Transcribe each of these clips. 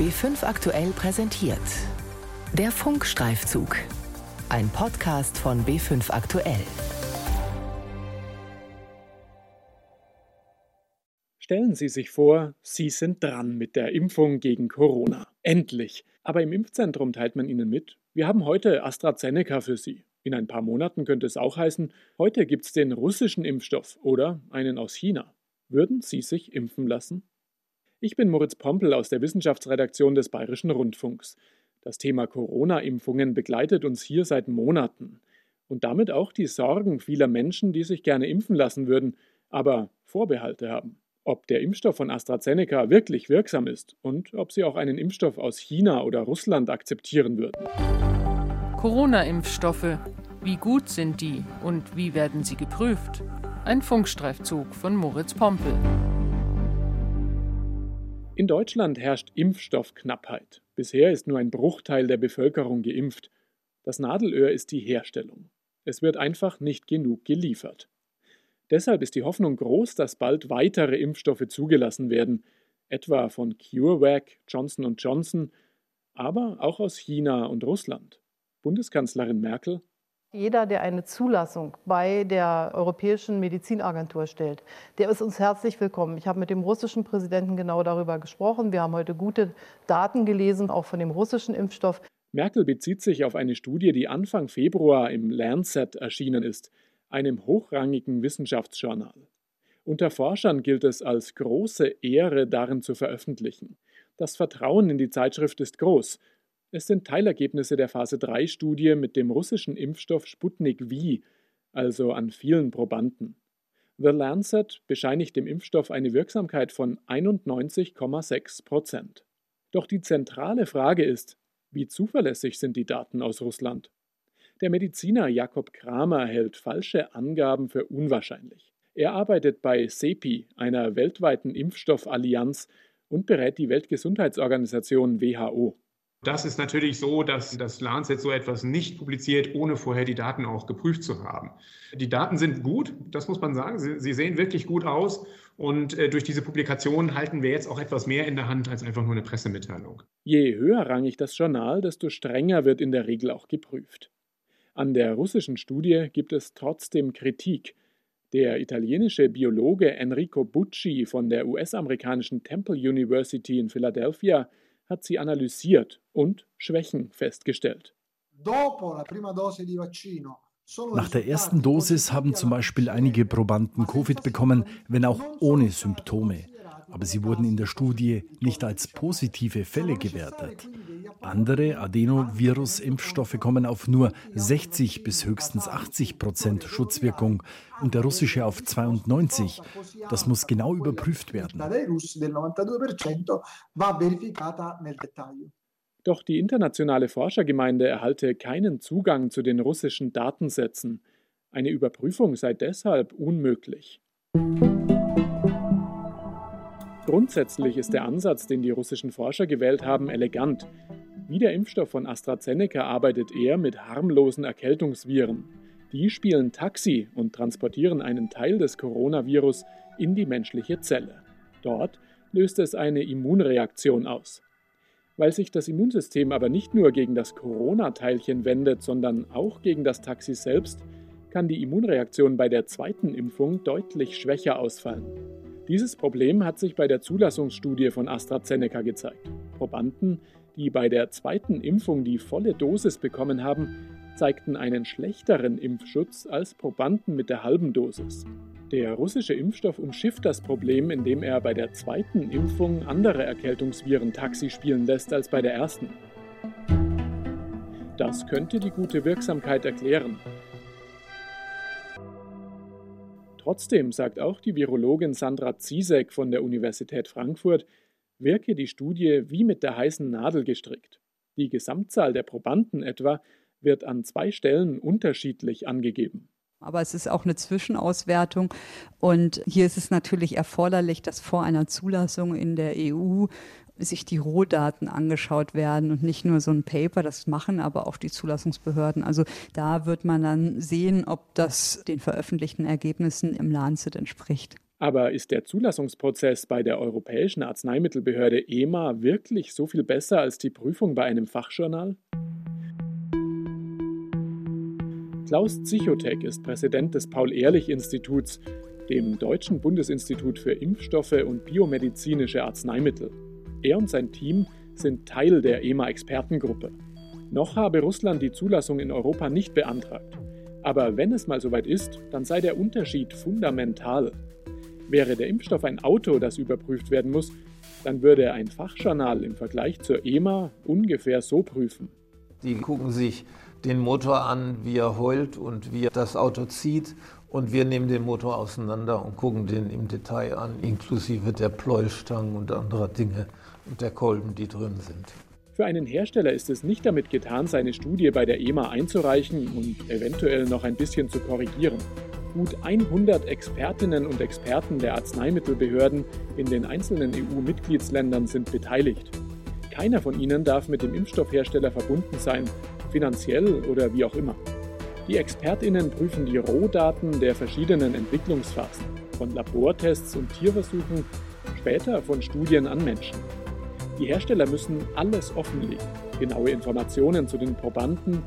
B5 aktuell präsentiert. Der Funkstreifzug. Ein Podcast von B5 aktuell. Stellen Sie sich vor, Sie sind dran mit der Impfung gegen Corona. Endlich. Aber im Impfzentrum teilt man Ihnen mit, wir haben heute AstraZeneca für Sie. In ein paar Monaten könnte es auch heißen, heute gibt es den russischen Impfstoff oder einen aus China. Würden Sie sich impfen lassen? Ich bin Moritz Pompel aus der Wissenschaftsredaktion des Bayerischen Rundfunks. Das Thema Corona-Impfungen begleitet uns hier seit Monaten. Und damit auch die Sorgen vieler Menschen, die sich gerne impfen lassen würden, aber Vorbehalte haben. Ob der Impfstoff von AstraZeneca wirklich wirksam ist und ob sie auch einen Impfstoff aus China oder Russland akzeptieren würden. Corona-Impfstoffe. Wie gut sind die und wie werden sie geprüft? Ein Funkstreifzug von Moritz Pompel. In Deutschland herrscht Impfstoffknappheit. Bisher ist nur ein Bruchteil der Bevölkerung geimpft. Das Nadelöhr ist die Herstellung. Es wird einfach nicht genug geliefert. Deshalb ist die Hoffnung groß, dass bald weitere Impfstoffe zugelassen werden, etwa von CureVac, Johnson Johnson, aber auch aus China und Russland. Bundeskanzlerin Merkel jeder, der eine Zulassung bei der Europäischen Medizinagentur stellt, der ist uns herzlich willkommen. Ich habe mit dem russischen Präsidenten genau darüber gesprochen. Wir haben heute gute Daten gelesen, auch von dem russischen Impfstoff. Merkel bezieht sich auf eine Studie, die Anfang Februar im Lancet erschienen ist, einem hochrangigen Wissenschaftsjournal. Unter Forschern gilt es als große Ehre, darin zu veröffentlichen. Das Vertrauen in die Zeitschrift ist groß es sind Teilergebnisse der Phase 3-Studie mit dem russischen Impfstoff Sputnik V, also an vielen Probanden. The Lancet bescheinigt dem Impfstoff eine Wirksamkeit von 91,6 Prozent. Doch die zentrale Frage ist, wie zuverlässig sind die Daten aus Russland? Der Mediziner Jakob Kramer hält falsche Angaben für unwahrscheinlich. Er arbeitet bei CEPI, einer weltweiten Impfstoffallianz, und berät die Weltgesundheitsorganisation WHO. Das ist natürlich so, dass das Lancet so etwas nicht publiziert, ohne vorher die Daten auch geprüft zu haben. Die Daten sind gut, das muss man sagen. Sie, sie sehen wirklich gut aus. Und äh, durch diese Publikation halten wir jetzt auch etwas mehr in der Hand als einfach nur eine Pressemitteilung. Je höherrangig das Journal, desto strenger wird in der Regel auch geprüft. An der russischen Studie gibt es trotzdem Kritik. Der italienische Biologe Enrico Bucci von der US-amerikanischen Temple University in Philadelphia hat sie analysiert und Schwächen festgestellt. Nach der ersten Dosis haben zum Beispiel einige Probanden Covid bekommen, wenn auch ohne Symptome aber sie wurden in der Studie nicht als positive Fälle gewertet. Andere Adenovirus-Impfstoffe kommen auf nur 60 bis höchstens 80 Prozent Schutzwirkung und der russische auf 92. Das muss genau überprüft werden. Doch die internationale Forschergemeinde erhalte keinen Zugang zu den russischen Datensätzen. Eine Überprüfung sei deshalb unmöglich. Grundsätzlich ist der Ansatz, den die russischen Forscher gewählt haben, elegant. Wie der Impfstoff von AstraZeneca arbeitet er mit harmlosen Erkältungsviren. Die spielen Taxi und transportieren einen Teil des Coronavirus in die menschliche Zelle. Dort löst es eine Immunreaktion aus. Weil sich das Immunsystem aber nicht nur gegen das Corona-Teilchen wendet, sondern auch gegen das Taxi selbst, kann die Immunreaktion bei der zweiten Impfung deutlich schwächer ausfallen. Dieses Problem hat sich bei der Zulassungsstudie von AstraZeneca gezeigt. Probanden, die bei der zweiten Impfung die volle Dosis bekommen haben, zeigten einen schlechteren Impfschutz als Probanden mit der halben Dosis. Der russische Impfstoff umschifft das Problem, indem er bei der zweiten Impfung andere Erkältungsviren Taxi spielen lässt als bei der ersten. Das könnte die gute Wirksamkeit erklären. Trotzdem sagt auch die Virologin Sandra Ziesek von der Universität Frankfurt, wirke die Studie wie mit der heißen Nadel gestrickt. Die Gesamtzahl der Probanden etwa wird an zwei Stellen unterschiedlich angegeben. Aber es ist auch eine Zwischenauswertung. Und hier ist es natürlich erforderlich, dass vor einer Zulassung in der EU sich die Rohdaten angeschaut werden und nicht nur so ein Paper, das machen aber auch die Zulassungsbehörden. Also da wird man dann sehen, ob das den veröffentlichten Ergebnissen im Lancet entspricht. Aber ist der Zulassungsprozess bei der Europäischen Arzneimittelbehörde EMA wirklich so viel besser als die Prüfung bei einem Fachjournal? Klaus Zichotek ist Präsident des Paul-Ehrlich-Instituts, dem Deutschen Bundesinstitut für Impfstoffe und biomedizinische Arzneimittel. Er und sein Team sind Teil der EMA-Expertengruppe. Noch habe Russland die Zulassung in Europa nicht beantragt. Aber wenn es mal soweit ist, dann sei der Unterschied fundamental. Wäre der Impfstoff ein Auto, das überprüft werden muss, dann würde ein Fachjournal im Vergleich zur EMA ungefähr so prüfen. Die gucken sich den Motor an, wie er heult und wie das Auto zieht. Und wir nehmen den Motor auseinander und gucken den im Detail an, inklusive der Pleuelstangen und anderer Dinge und der Kolben, die drin sind. Für einen Hersteller ist es nicht damit getan, seine Studie bei der EMA einzureichen und eventuell noch ein bisschen zu korrigieren. Gut 100 Expertinnen und Experten der Arzneimittelbehörden in den einzelnen EU-Mitgliedsländern sind beteiligt. Keiner von ihnen darf mit dem Impfstoffhersteller verbunden sein, finanziell oder wie auch immer. Die Expertinnen prüfen die Rohdaten der verschiedenen Entwicklungsphasen, von Labortests und Tierversuchen, später von Studien an Menschen. Die Hersteller müssen alles offenlegen, genaue Informationen zu den Probanden,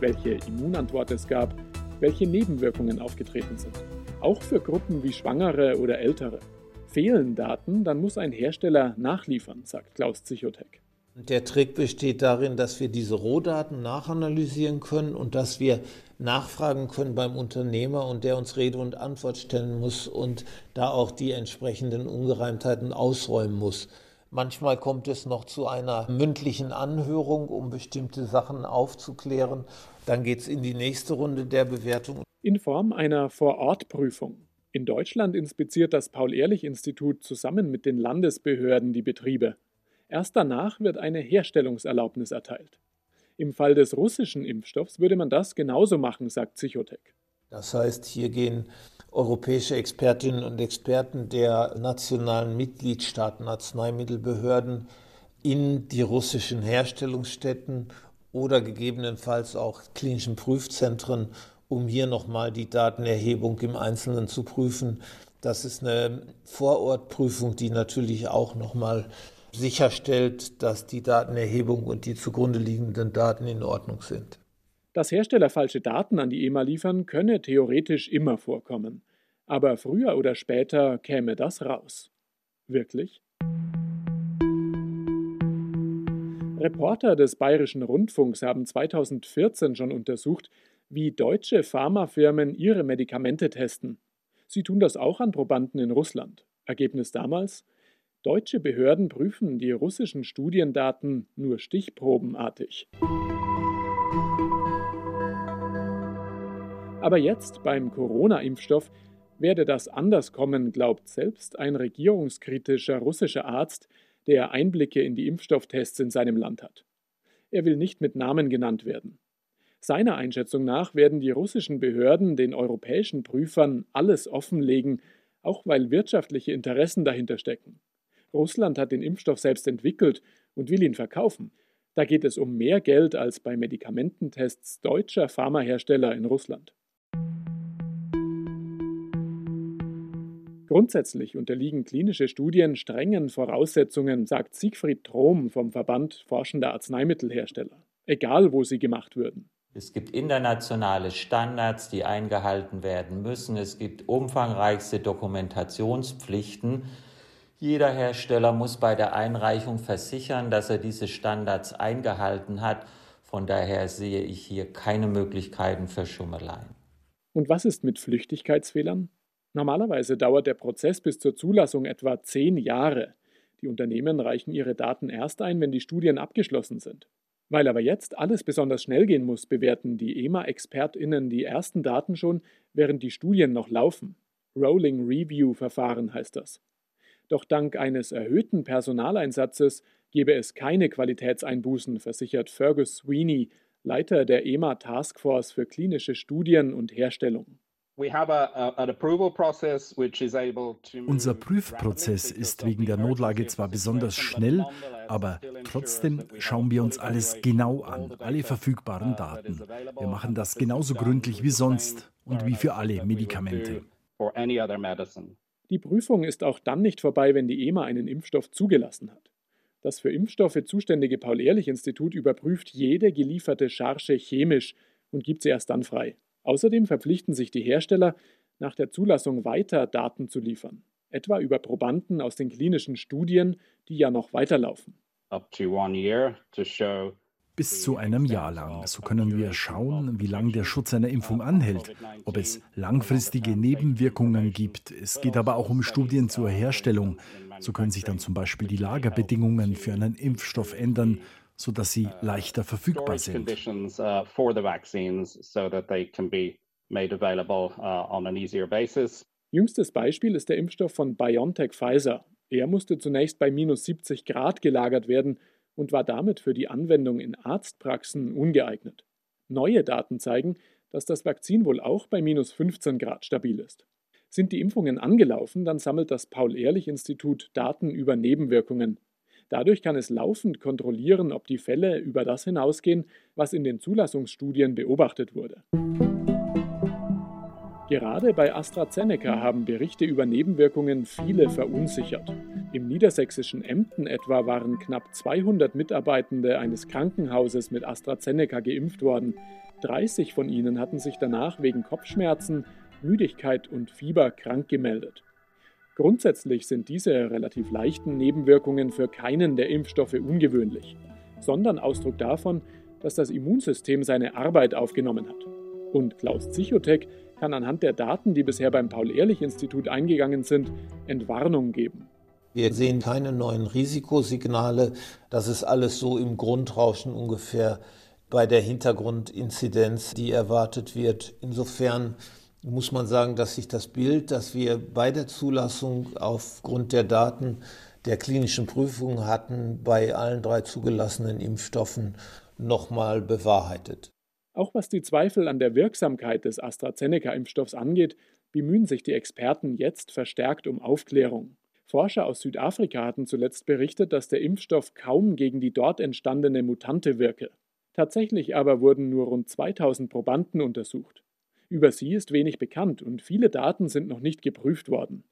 welche Immunantwort es gab, welche Nebenwirkungen aufgetreten sind. Auch für Gruppen wie Schwangere oder Ältere. Fehlen Daten, dann muss ein Hersteller nachliefern, sagt Klaus Zichotek. Der Trick besteht darin, dass wir diese Rohdaten nachanalysieren können und dass wir nachfragen können beim Unternehmer und der uns Rede und Antwort stellen muss und da auch die entsprechenden Ungereimtheiten ausräumen muss. Manchmal kommt es noch zu einer mündlichen Anhörung, um bestimmte Sachen aufzuklären. Dann geht es in die nächste Runde der Bewertung. In Form einer Vorortprüfung. In Deutschland inspiziert das Paul-Ehrlich-Institut zusammen mit den Landesbehörden die Betriebe. Erst danach wird eine Herstellungserlaubnis erteilt. Im Fall des russischen Impfstoffs würde man das genauso machen, sagt Psychotek. Das heißt, hier gehen europäische Expertinnen und Experten der nationalen Mitgliedstaaten Arzneimittelbehörden in die russischen Herstellungsstätten oder gegebenenfalls auch klinischen Prüfzentren, um hier nochmal die Datenerhebung im Einzelnen zu prüfen. Das ist eine Vorortprüfung, die natürlich auch nochmal sicherstellt, dass die Datenerhebung und die zugrunde liegenden Daten in Ordnung sind. Dass Hersteller falsche Daten an die EMA liefern, könne theoretisch immer vorkommen. Aber früher oder später käme das raus. Wirklich? Reporter des Bayerischen Rundfunks haben 2014 schon untersucht, wie deutsche Pharmafirmen ihre Medikamente testen. Sie tun das auch an Probanden in Russland. Ergebnis damals? Deutsche Behörden prüfen die russischen Studiendaten nur stichprobenartig. Aber jetzt beim Corona-Impfstoff werde das anders kommen, glaubt selbst ein regierungskritischer russischer Arzt, der Einblicke in die Impfstofftests in seinem Land hat. Er will nicht mit Namen genannt werden. Seiner Einschätzung nach werden die russischen Behörden den europäischen Prüfern alles offenlegen, auch weil wirtschaftliche Interessen dahinter stecken. Russland hat den Impfstoff selbst entwickelt und will ihn verkaufen. Da geht es um mehr Geld als bei Medikamententests deutscher Pharmahersteller in Russland. Grundsätzlich unterliegen klinische Studien strengen Voraussetzungen, sagt Siegfried Trom vom Verband Forschender Arzneimittelhersteller, egal wo sie gemacht würden. Es gibt internationale Standards, die eingehalten werden müssen. Es gibt umfangreichste Dokumentationspflichten. Jeder Hersteller muss bei der Einreichung versichern, dass er diese Standards eingehalten hat. Von daher sehe ich hier keine Möglichkeiten für Schummeleien. Und was ist mit Flüchtigkeitsfehlern? Normalerweise dauert der Prozess bis zur Zulassung etwa zehn Jahre. Die Unternehmen reichen ihre Daten erst ein, wenn die Studien abgeschlossen sind. Weil aber jetzt alles besonders schnell gehen muss, bewerten die EMA-ExpertInnen die ersten Daten schon, während die Studien noch laufen. Rolling Review Verfahren heißt das. Doch dank eines erhöhten Personaleinsatzes gebe es keine Qualitätseinbußen, versichert Fergus Sweeney, Leiter der EMA Taskforce für klinische Studien und Herstellung. Unser Prüfprozess ist wegen der Notlage zwar besonders schnell, aber trotzdem schauen wir uns alles genau an, alle verfügbaren Daten. Wir machen das genauso gründlich wie sonst und wie für alle Medikamente. Die Prüfung ist auch dann nicht vorbei, wenn die EMA einen Impfstoff zugelassen hat. Das für Impfstoffe zuständige Paul-Ehrlich-Institut überprüft jede gelieferte Charge chemisch und gibt sie erst dann frei. Außerdem verpflichten sich die Hersteller, nach der Zulassung weiter Daten zu liefern, etwa über Probanden aus den klinischen Studien, die ja noch weiterlaufen. Up to one year to show bis zu einem Jahr lang. So können wir schauen, wie lange der Schutz einer Impfung anhält, ob es langfristige Nebenwirkungen gibt. Es geht aber auch um Studien zur Herstellung. So können sich dann zum Beispiel die Lagerbedingungen für einen Impfstoff ändern, sodass sie leichter verfügbar sind. Uh, uh, Jüngstes Beispiel ist der Impfstoff von BioNTech Pfizer. Er musste zunächst bei minus 70 Grad gelagert werden und war damit für die Anwendung in Arztpraxen ungeeignet. Neue Daten zeigen, dass das Vakzin wohl auch bei minus 15 Grad stabil ist. Sind die Impfungen angelaufen, dann sammelt das Paul-Ehrlich-Institut Daten über Nebenwirkungen. Dadurch kann es laufend kontrollieren, ob die Fälle über das hinausgehen, was in den Zulassungsstudien beobachtet wurde. Gerade bei AstraZeneca haben Berichte über Nebenwirkungen viele verunsichert. Im niedersächsischen Emden etwa waren knapp 200 Mitarbeitende eines Krankenhauses mit AstraZeneca geimpft worden. 30 von ihnen hatten sich danach wegen Kopfschmerzen, Müdigkeit und Fieber krank gemeldet. Grundsätzlich sind diese relativ leichten Nebenwirkungen für keinen der Impfstoffe ungewöhnlich, sondern Ausdruck davon, dass das Immunsystem seine Arbeit aufgenommen hat. Und Klaus Zichotek kann anhand der Daten, die bisher beim Paul-Ehrlich-Institut eingegangen sind, Entwarnung geben. Wir sehen keine neuen Risikosignale. Das ist alles so im Grundrauschen ungefähr bei der Hintergrundinzidenz, die erwartet wird. Insofern muss man sagen, dass sich das Bild, das wir bei der Zulassung aufgrund der Daten der klinischen Prüfungen hatten, bei allen drei zugelassenen Impfstoffen nochmal bewahrheitet. Auch was die Zweifel an der Wirksamkeit des AstraZeneca-Impfstoffs angeht, bemühen sich die Experten jetzt verstärkt um Aufklärung. Forscher aus Südafrika hatten zuletzt berichtet, dass der Impfstoff kaum gegen die dort entstandene Mutante wirke. Tatsächlich aber wurden nur rund 2000 Probanden untersucht. Über sie ist wenig bekannt und viele Daten sind noch nicht geprüft worden.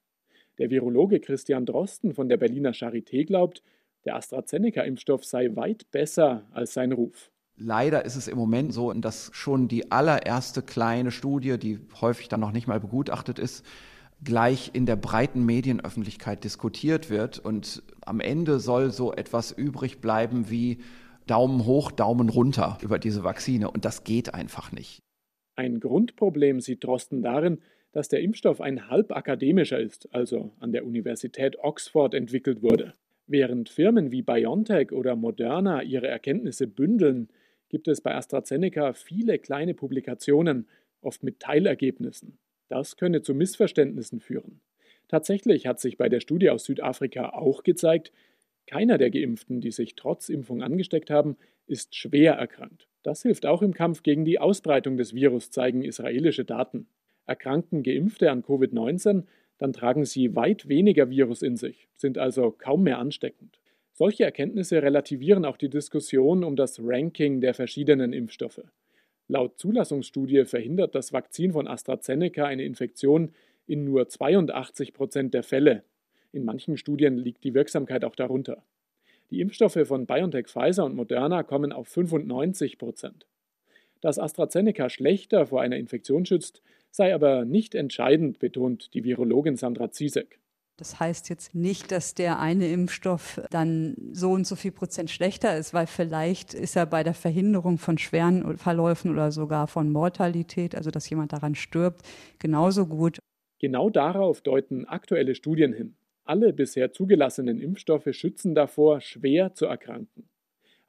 Der Virologe Christian Drosten von der Berliner Charité glaubt, der AstraZeneca-Impfstoff sei weit besser als sein Ruf. Leider ist es im Moment so, dass schon die allererste kleine Studie, die häufig dann noch nicht mal begutachtet ist, gleich in der breiten Medienöffentlichkeit diskutiert wird. Und am Ende soll so etwas übrig bleiben wie Daumen hoch, Daumen runter über diese Vakzine. Und das geht einfach nicht. Ein Grundproblem sieht Drosten darin, dass der Impfstoff ein halbakademischer ist, also an der Universität Oxford entwickelt wurde. Während Firmen wie BioNTech oder Moderna ihre Erkenntnisse bündeln, gibt es bei AstraZeneca viele kleine Publikationen, oft mit Teilergebnissen. Das könne zu Missverständnissen führen. Tatsächlich hat sich bei der Studie aus Südafrika auch gezeigt, keiner der Geimpften, die sich trotz Impfung angesteckt haben, ist schwer erkrankt. Das hilft auch im Kampf gegen die Ausbreitung des Virus, zeigen israelische Daten. Erkranken Geimpfte an Covid-19, dann tragen sie weit weniger Virus in sich, sind also kaum mehr ansteckend. Solche Erkenntnisse relativieren auch die Diskussion um das Ranking der verschiedenen Impfstoffe. Laut Zulassungsstudie verhindert das Vakzin von AstraZeneca eine Infektion in nur 82 Prozent der Fälle. In manchen Studien liegt die Wirksamkeit auch darunter. Die Impfstoffe von BioNTech, Pfizer und Moderna kommen auf 95 Prozent. Dass AstraZeneca schlechter vor einer Infektion schützt, sei aber nicht entscheidend, betont die Virologin Sandra Ziesek. Das heißt jetzt nicht, dass der eine Impfstoff dann so und so viel Prozent schlechter ist, weil vielleicht ist er bei der Verhinderung von schweren Verläufen oder sogar von Mortalität, also dass jemand daran stirbt, genauso gut. Genau darauf deuten aktuelle Studien hin. Alle bisher zugelassenen Impfstoffe schützen davor, schwer zu erkranken.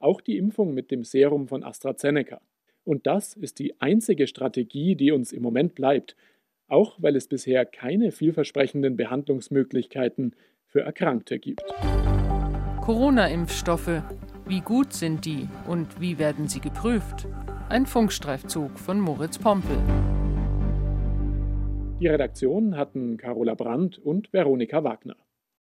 Auch die Impfung mit dem Serum von AstraZeneca. Und das ist die einzige Strategie, die uns im Moment bleibt, auch weil es bisher keine vielversprechenden Behandlungsmöglichkeiten für Erkrankte gibt. Corona-Impfstoffe. Wie gut sind die und wie werden sie geprüft? Ein Funkstreifzug von Moritz Pompel. Die Redaktion hatten Carola Brandt und Veronika Wagner.